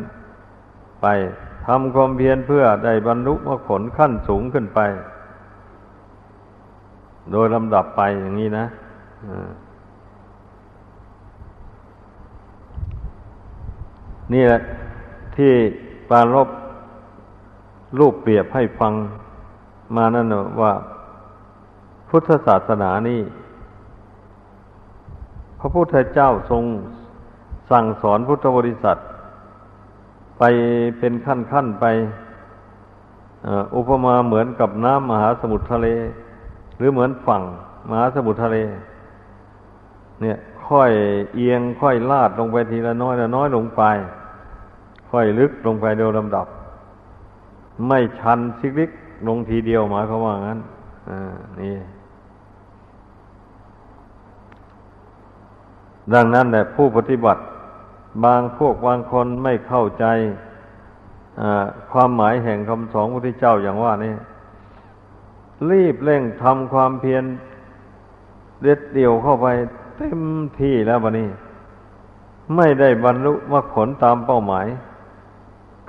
ไปทำความเพียรเพื่อได้บรรลุมรรคผลขั้นสูงขึ้นไป โดยลำดับไปอย่างนี้นะ นี่แหละที่ปารบรูปเปรียบให้ฟังมานั่นว่า พุทธศาสนานี่ พระพุทธเจ้าทรงสั่งสอนพุทธบริษัท ไปเป็นขั้นขั้นไปอุปมาเหมือนกับน้ำมหาสมุทรทะเล หรือเหมือนฝั่งมหาสมุทรทะเล เนี่ย ค่อยเอียงค่อยลาดลงไปทีละน้อยละน้อยลงไป ค่อยลึกลงไปโดยลำดับ ไม่ชันซิกลิกลงทีเดียวหมายความว่างั้นอ่านี่ดังนั้นแหละผู้ปฏิบัติ บางพวกบางคนไม่เข้าใจความหมายแห่งคำสอนพระพุทธเจ้าอย่างว่านี่รีบเร่งทำความเพียรเด็ดเดี่ยวเข้าไปเต็มที่แล้วบะนี้ ไม่ได้บรรลุมรรคผลตามเป้าหมาย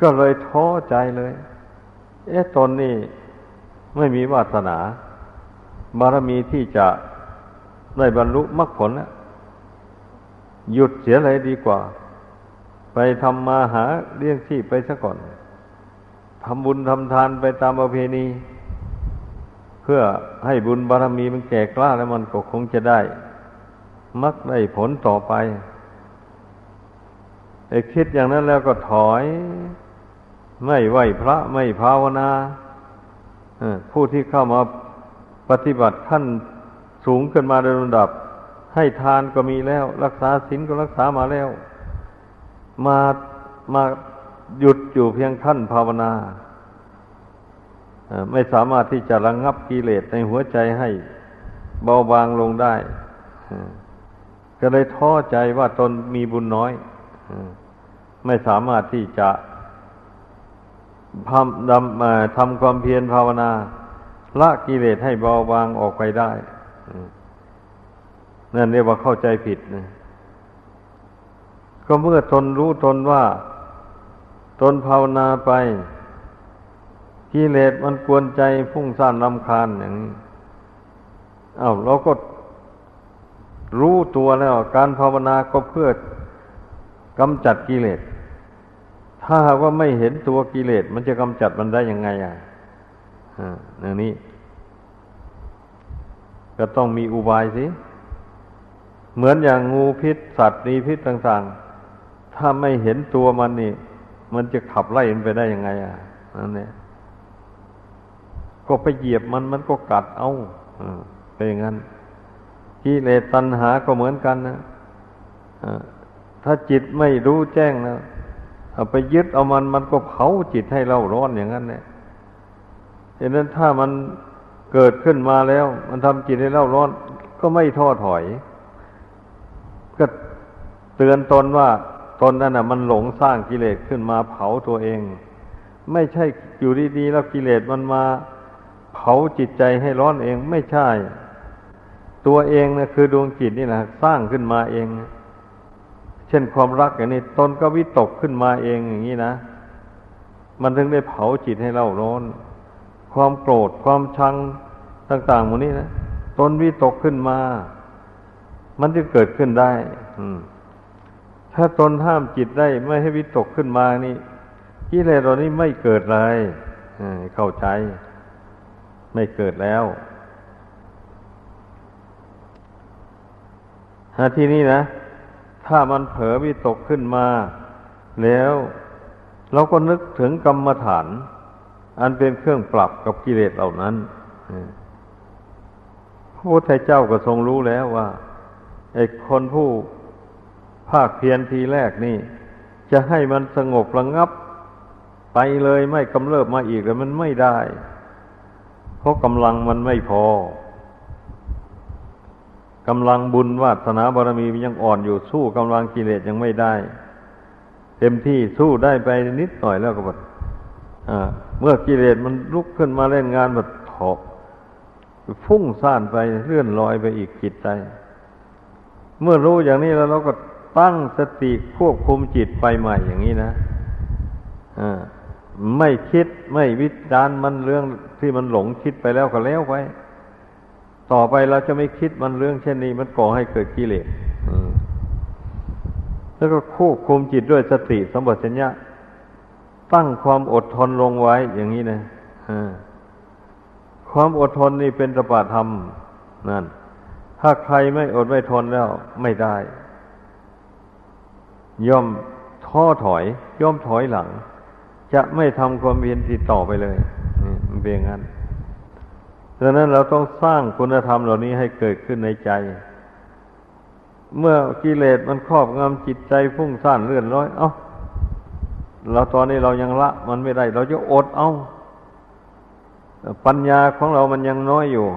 ก็เลยท้อใจเลย เอ๊ะตนนี่ไม่มีวาสนา บารมีที่จะได้บรรลุมรรคผลแล้วหยุดเสียเลยดีกว่า ไปทำมาหาเลี้ยงชีพไปซะก่อนทำบุญทำทานไปตามประเพณี เพื่อให้บุญบารรมีมันแก่กล้าแล้วมันก็คงจะได้มักได้ผลต่อไปไอ้คิดอย่างนั้นแล้วก็ถอย ไม่ไหวพระไม่ภาวนาผู้ที่เข้ามาปฏิบัติขั้นสูงขึ้นมาโดยลำดับ ให้ทานก็มีแล้ว รักษาศีลก็รักษามาแล้ว มามาหยุดอยู่เพียงขั้นภาวนาไม่สามารถที่จะระงงับกิเลสในหัวใจให้เบาบางลงได้ ก็เลยท้อใจว่าตนมีบุญน้อย ไม่สามารถที่จะ ทำดำทำความเพียรภาวนาละกิเลสให้เบาบางออกไปได้นั่นเรียกว่าเข้าใจผิดนะก็เมื่อตนรู้ตนว่า ตนภาวนาไปกิเลสมันกวนใจพุ่งซ่านลำคาญอย่างนี้อา้าวเราก็รู้ตัวแล้ว การภาวนาก็เพื่อกำจัดกิเลส ถ้าหากว่าไม่เห็นตัวกิเลสมันจะกำจัดมันได้ยังไงอะอย่างนี้ ก็ต้องมีอุบายสิ เหมือนอย่างงูพิษสัตว์นีพิษต่าง ๆ ถ้าไม่เห็นตัวมันนี่ มันจะขับไล่มันไปได้ยังไง อะนั่นเนี่ยก็ไปเหยียบมันมันก็กัดเอาเป็นอย่างนั้นกิเลสตัณหาก็เหมือนกันนะถ้าจิตไม่รู้แจ้งแนะเอาไปยึดเอามันมันก็เผาจิตให้เราร้อนอย่างนั้นเนี่ยดังนั้นถ้ามันเกิดขึ้นมาแล้ว มันทำจิตให้เราร้อน ก็ไม่ท้อถอย ก็เตือนตนว่าตนนั่นน่ะ มันหลงสร้างกิเลสขึ้นมาเผาตัวเอง ไม่ใช่อยู่ดีๆแล้วกิเลสมันมาเผาจิตใจให้ร้อนเองไม่ใช่ ตัวเองนะคือดวงจิตนี่แหละสร้างขึ้นมาเองเช่นความรักอย่างนี้ตนก็วิตกขึ้นมาเองอย่างนี้นะ มันถึงได้เผาจิตให้เราร้อน ความโกรธความชังต่างๆหมดนี้นะตนวิตกขึ้นมา มันจะเกิดขึ้นได้ถ้าตนห้ามจิตได้ไม่ให้วิตกขึ้นมานี่กิเลสเหล่านี้ไม่เกิดเลยเข้าใจ ไม่เกิดแล้วทีนี้นะ ถ้ามันเผลอวิตกขึ้นมา แล้วเราก็นึกถึงกรรมฐาน อันเป็นเครื่องปรับกับกิเลสเหล่านั้นพระพุทธเจ้าก็ทรงรู้แล้วว่าไอ้คนผู้ภาคเพียรทีแรกนี่ จะให้มันสงบระงับ ไปเลยไม่กำเริบมาอีกแล้วมันไม่ได้ เพราะกำลังมันไม่พอ กำลังบุญวาสนาบารมียังอ่อนอยู่สู้กำลังกิเลสยังไม่ได้ เต็มที่สู้ได้ไปนิดหน่อยแล้วก็แบบเมื่อกิเลสมันลุกขึ้นมาเล่นงานแบบถอกฟุ้งซ่านไปเลื่อนลอยไปอีกจิตใจ เมื่อรู้อย่างนี้แล้วเราก็ตั้งสติควบคุมจิตไปใหม่อย่างนี้นะไม่คิดไม่วิจารณ์มันเรื่องที่มันหลงคิดไปแล้วก็แล้วไป ต่อไปเราจะไม่คิดมันเรื่องเช่นนี้ มันก่อให้เกิดกิเลสแล้วก็ควบคุมจิตด้วยสติสมบัติสัญญาตั้งความอดทนลงไว้อย่างนี้นะความอดทนนี่เป็นสปาธรรมนั่น ถ้าใครไม่อดไม่ทนแล้วไม่ได้ ย่อมท้อถอย ย่อมถอยหลัง จะไม่ทำความเพียรติดต่อไปเลยนี่มันเป็นอย่างนั้น ดังนั้นเราต้องสร้างคุณธรรมเหล่านี้ให้เกิดขึ้นในใจ เมื่อกิเลสมันครอบงำจิตใจฟุ้งซ่านเลื่อนร้อย เอา้าเราตอนนี้เรายังละ มันไม่ได้ เราจะอดเอาปัญญาของเรามันยังน้อยอยู่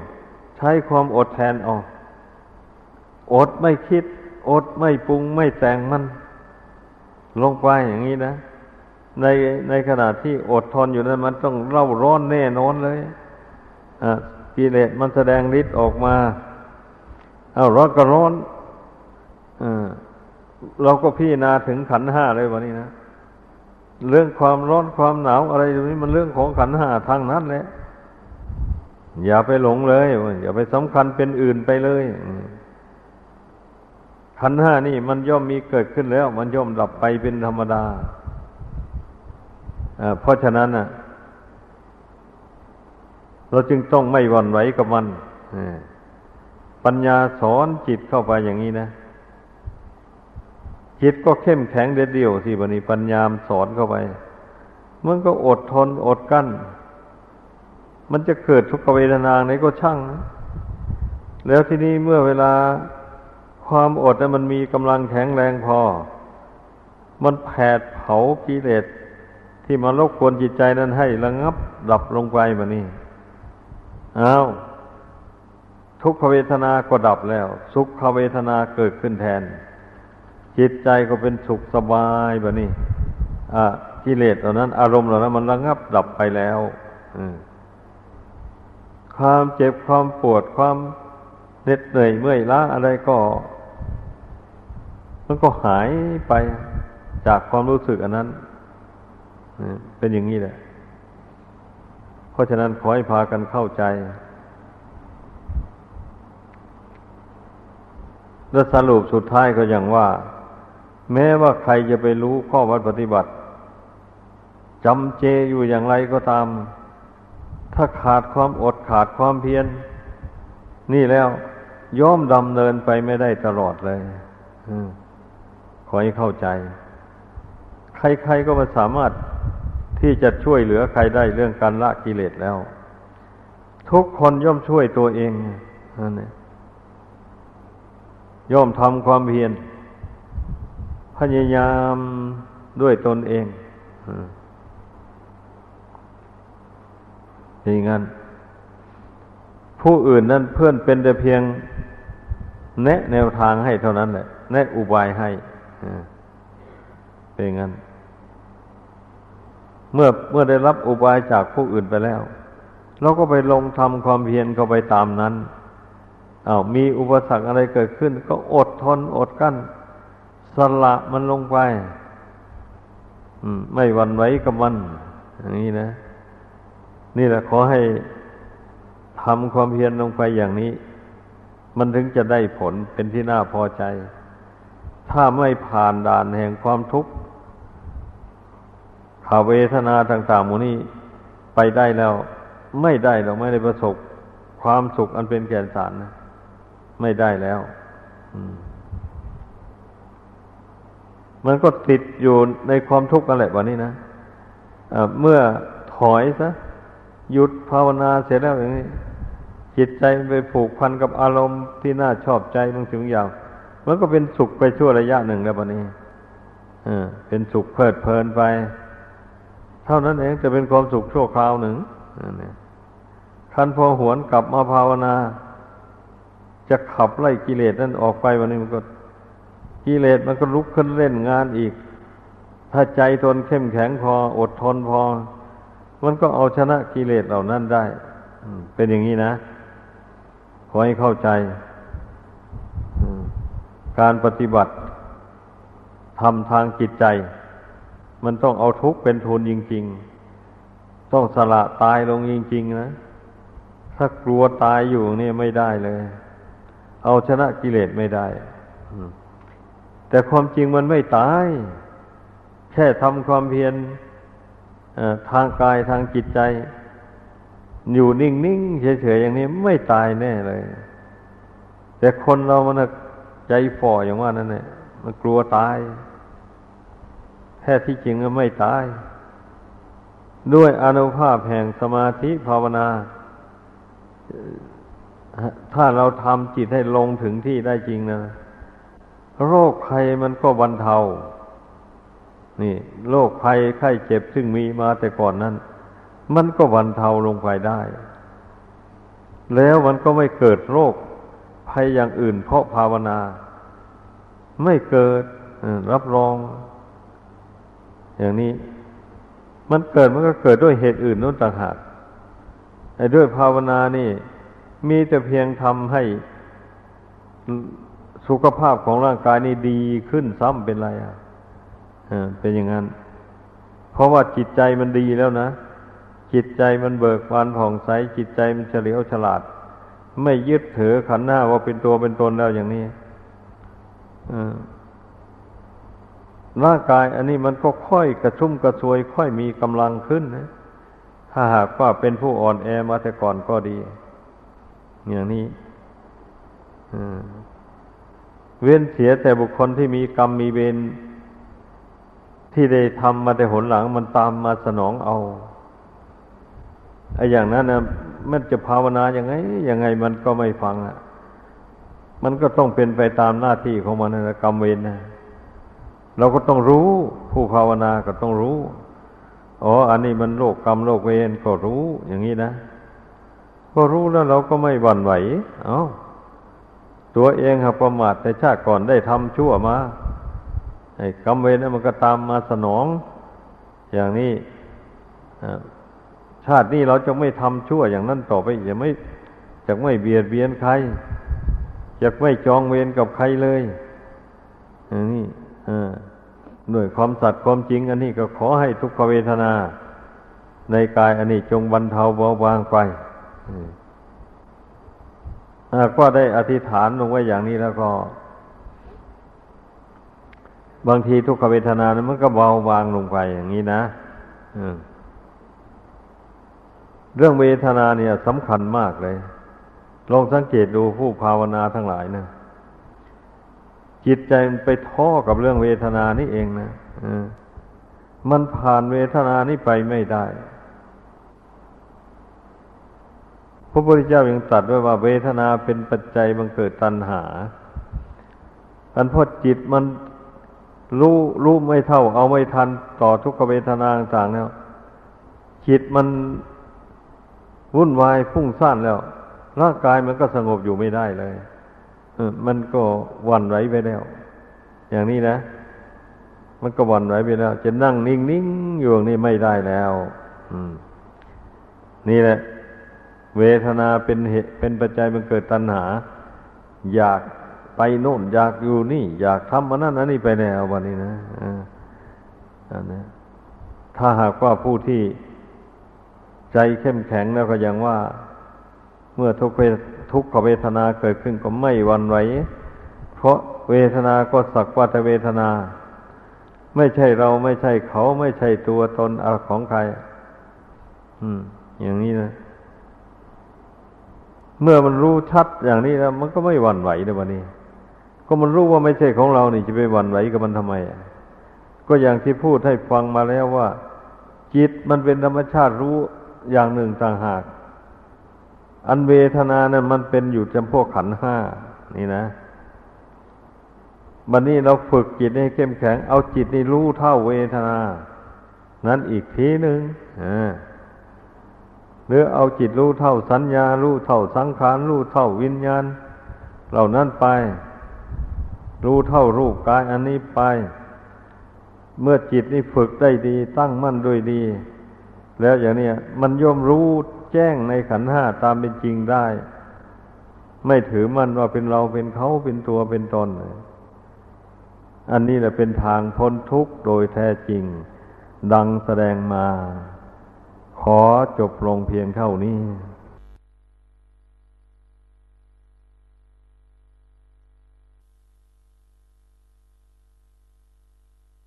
ใช้ความอดแทนเอาอดไม่คิด อดไม่ปรุงไม่แต่งมัน ลงไปอย่างนี้นะ ในในขณะที่อดทนอยู่นั้นมันต้องเล่าร้อนแน่นอนเลย กิเลสมันแสดงฤทธิ์ออกมาเอาร้อนก็ร้อนอเราก็พี่นาถึงขันห้าเลยวันนี้นะเรื่องความร้อนความหนาวอะไรตรงนี้มันเรื่องของขันห้าทางนั้นแหละอย่าไปหลงเลย อย่าไปสำคัญเป็นอื่นไปเลยขันห้านี่มันย่อมมีเกิดขึ้นแล้ว มันย่อมดับไปเป็นธรรมดาเพราะฉะนั้นน่ะ เราจึงต้องไม่หวั่นไหวกับมันปัญญาสอนจิตเข้าไปอย่างนี้นะ จิตก็เข้มแข็งเด็ดเดี่ยวสิบันนี้ปัญญามสอนเข้าไปมันก็อดทนอดกั้น มันจะเกิดทุกขเวทนาไหนก็ช่างนะแล้วที่นี้เมื่อเวลาความอดนั้นมันมีกำลังแข็งแรงพอ มันแผดเผากิเลสที่มาลบกวนจิตใจนั้นให้ระงับดับลงไปแบบนี้ อ้าวทุกขเวทนาก็ดับแล้ว สุขเวทนาเกิดขึ้นแทน จิตใจก็เป็นสุขสบายแบบนี้อ่ากิเลสเหล่านั้น อารมณ์เหล่านั้นมันระงับดับไปแล้วความเจ็บความปวดความเหน็ดเหนื่อยเมื่อยล้าอะไรก็ มันก็หายไปจากความรู้สึกอันนั้นเป็นอย่างนี้แหละ ราะฉะนั้นขอให้พากันเข้าใจ และสรุปสุดท้ายก็อย่างว่า แม้ว่าใครจะไปรู้ข้อวัดปฏิบัติจำเจอยู่อย่างไรก็ตาม ถ้าขาดความอดขาดความเพียรนี่แล้วย่อมดำเนินไปไม่ได้ตลอดเลยอขอให้เข้าใจ ใครๆก็มาสามารถ ที่จะช่วยเหลือใครได้เรื่องการละกิเลสแล้ว ทุกคนย่อมช่วยตัวเองนั่นเองย่อมทำความเพียรพยายามด้วยตนเองอย่างนั้น ผู้อื่นนั้นเพื่อนเป็นแต่เพียง แนะแนวทางให้เท่านั้นแหละ แนะอุบายให้เป็นงั้น เมื่อเมื่อได้รับอุบายจากผู้อื่นไปแล้วเราก็ไปลงทำความเพียรเข้าไปตามนั้นอา้าวมีอุปสรรคอะไรเกิดขึ้น ก็อดทนอดกั้น สละมันลงไปไม่หวั่นไหวกับมันอย่างนี้นะ นี่แหละขอให้ทำความเพียรลงไปอย่างนี้ มันถึงจะได้ผลเป็นที่น่าพอใจ ถ้าไม่ผ่านด่านแห่งความทุกข์ ขาเวทนาต่างๆมูนี้ไปได้แล้ว ไม่ได้เราไม่ได้ประสบความสุขอันเป็นแก่นสารนะไม่ได้แล้วมันก็ติดอยู่ในความทุกข์กันแหละวันนี้นะะเมื่อถอยซะหยุดภาวนาเสร็จแล้วอย่างนี้ จิตใจไปผูกพันกับอารมณ์ที่น่าชอบใจบางสิ่งอย่างมันก็เป็นสุขไปชั่วระยะหนึ่งแล้วปนี้เป็นสุขเพลิดเพลินไป เท่านั้นเองจะเป็นความสุขชั่วคราวหนึ่งคันพอหวนกลับมาภาวนา จะขับไล่กิเลสนั่นออกไปวันนี้มันก็กิเลสมันก็ลุกขึ้นเล่นงานอีก ถ้าใจทนเข้มแข็งพออดทนพอ มันก็เอาชนะกิเลสเหล่านั้นได้เป็นอย่างนี้นะขอให้เข้าใจการปฏิบัติทำทางจิตใจ มันต้องเอาทุกข์เป็นทุนจริง ๆ ต้องสละตายลงจริง ๆ นะ ถ้ากลัวตายอยู่นี่ไม่ได้เลย เอาชนะกิเลสไม่ได้แต่ความจริงมันไม่ตาย แค่ทำความเพียรทางกายทางจิตใจ อยู่นิ่งๆเฉยๆอย่างนี้ไม่ตายแน่เลย แต่คนเรามันใจฝ่ออย่างว่านั่นแหละมันกลัวตาย แท้ที่จริงก็ไม่ตาย ด้วยอนุภาพแห่งสมาธิภาวนา ถ้าเราทำจิตให้ลงถึงที่ได้จริงนะ โรคภัยมันก็บรรเทา นี่ โรคภัยไข้เจ็บซึ่งมีมาแต่ก่อนนั้น มันก็บรรเทาลงไปได้ แล้วมันก็ไม่เกิดโรคภัยอย่างอื่นเพราะภาวนา ไม่เกิดรับรอง อย่างนี้ มันเกิดมันก็เกิดด้วยเหตุอื่นนู้นต่างหากไอ้ด้วยภาวนานี่ มีแต่เพียงทำให้สุขภาพของร่างกายนี่ดีขึ้นซ้ำเป็นไรอะเป็นอย่างนั้น เพราะว่าจิตใจมันดีแล้วนะ จิตใจมันเบิกบานผ่องใส จิตใจมันเฉลียวฉลาด ไม่ยึดถือขันหน้าว่าเป็นตัวเป็นตนแล้วอย่างนี้ อ ร่างกายอันนี้มันก็ค่อยกระชุ่มกระชวย ค่อยมีกำลังขึ้นนะ ถ้าหากว่าเป็นผู้อ่อนแอมาแต่ก่อนก็ดี อย่างนี้เว้นเสียแต่บุคคลที่มีกรรมมีเวรที่ได้ทำมาแต่หนหลังมันตามมาสนองเอาไอ้อย่างนั้นนะมันจะภาวนาอย่างไงยังไงมันก็ไม่ฟังอะ มันก็ต้องเป็นไปตามหน้าที่ของมันนะกรรมเวรนะ เราก็ต้องรู้ ผู้ภาวนาก็ต้องรู้อ๋ออันนี้มันโลกกรรมโลกเวรก็รู้อย่างนี้นะก็รู้แล้วเราก็ไม่หวั่นไหว เอา้าตัวเองหักประมาทแต่ชาติก่อนได้ทำชั่วมาไอ้กรรมเวรนั้นมันก็ตามมาสนอง อย่างนี้ชาตินี้เราจะไม่ทำชั่วอย่างนั้นต่อไปจะไม่จะไม่เบียดเบียนใครจะไม่จองเวรกับใครเลยอย่างนี้ ด้วยความสัตย์ความจริง อันนี้ก็ขอให้ทุกขเวทนา ในกายอันนี้จงบรรเทาเบาบางไปก็ได้อธิษฐานลงไว้อย่างนี้แล้วก็ บางทีทุกขเวทนานั้นมันก็เบาบางลงไปอย่างนี้นะเรื่องเวทนาเนี่ยสำคัญมากเลย ลองสังเกตดูผู้ภาวนาทั้งหลายนะ จิตใจมันไปท้อกับเรื่องเวทนานี่เองนะมันผ่านเวทนานี่ไปไม่ได้ พระพุทธเจ้ายังตรัสไว้ว่าเวทนาเป็นปัจจัยบังเกิดตัณหา อันพอจิตมันรู้รู้ไม่เท่า เอาไม่ทันต่อทุกขเวทนาต่างๆแล้วจิตมันวุ่นวายพุ่งซ่านแล้ว ร่างกายมันก็สงบอยู่ไม่ได้เลย มันก็วันไหวไปแล้ว อย่างนี้นะ มันก็วันไหวไปแล้ว จะนั่งนิ่งๆอยู่นี่ไม่ได้แล้วอืมนี่แหละ เวทนาเป็นเหตุเป็นปัจจัยมันเกิดตัณหา อยากไปโน่น อยากอยู่นี่ อยากทำมันนั่นอันนี้ไปแนววันนี้นะอันนี้ถ้าหากว่าผู้ที่ใจเข้มแข็งแล้วก็ยังว่า เมื่อทุกเว ทุกขเวทนาเกิดขึ้นก็ไม่วันไหว เพราะเวทนาก็สักว่าแต่เวทนา ไม่ใช่เราไม่ใช่เขาไม่ใช่ตัวตนอของใคร อืม อย่างนี้นะเมื่อมันรู้ชัดอย่างนี้แล้วมันก็ไม่หวั่นไหวในวันนี้ ก็มันรู้ว่าไม่ใช่ของเรานี่จะไปหวั่นไหวกับมันทำไมก็อย่างที่พูดให้ฟังมาแล้วว่า จิตมันเป็นธรรมชาติรู้อย่างหนึ่งต่างหาก อันเวทนานะ่ะมันเป็นอยู่จำพวกขันห้านี่นะบันนี้เราฝึกจิตให้เข้มแข็ง เอาจิตนี่รู้เท่าเวทนา นั้นอีกทีหนึ่งอ่าหรือเอาจิตรู้เท่าสัญญา รู้เท่าสังขาร รู้เท่าวิญญาณ เหล่านั้นไป รู้เท่ารูปกายอันนี้ไป เมื่อจิตนี่ฝึกได้ดี ตั้งมั่นด้วยดี แล้วอย่างนี้มันย่อมรู้ แจ้งในขันห้าตามเป็นจริงได้ ไม่ถือมันว่าเป็นเราเป็นเขาเป็นตัวเป็นตนอันนี้แหละเป็นทางพ้นทุกข์โดยแท้จริง ดังแสดงมา ขอจบลงเพียงเท่านี้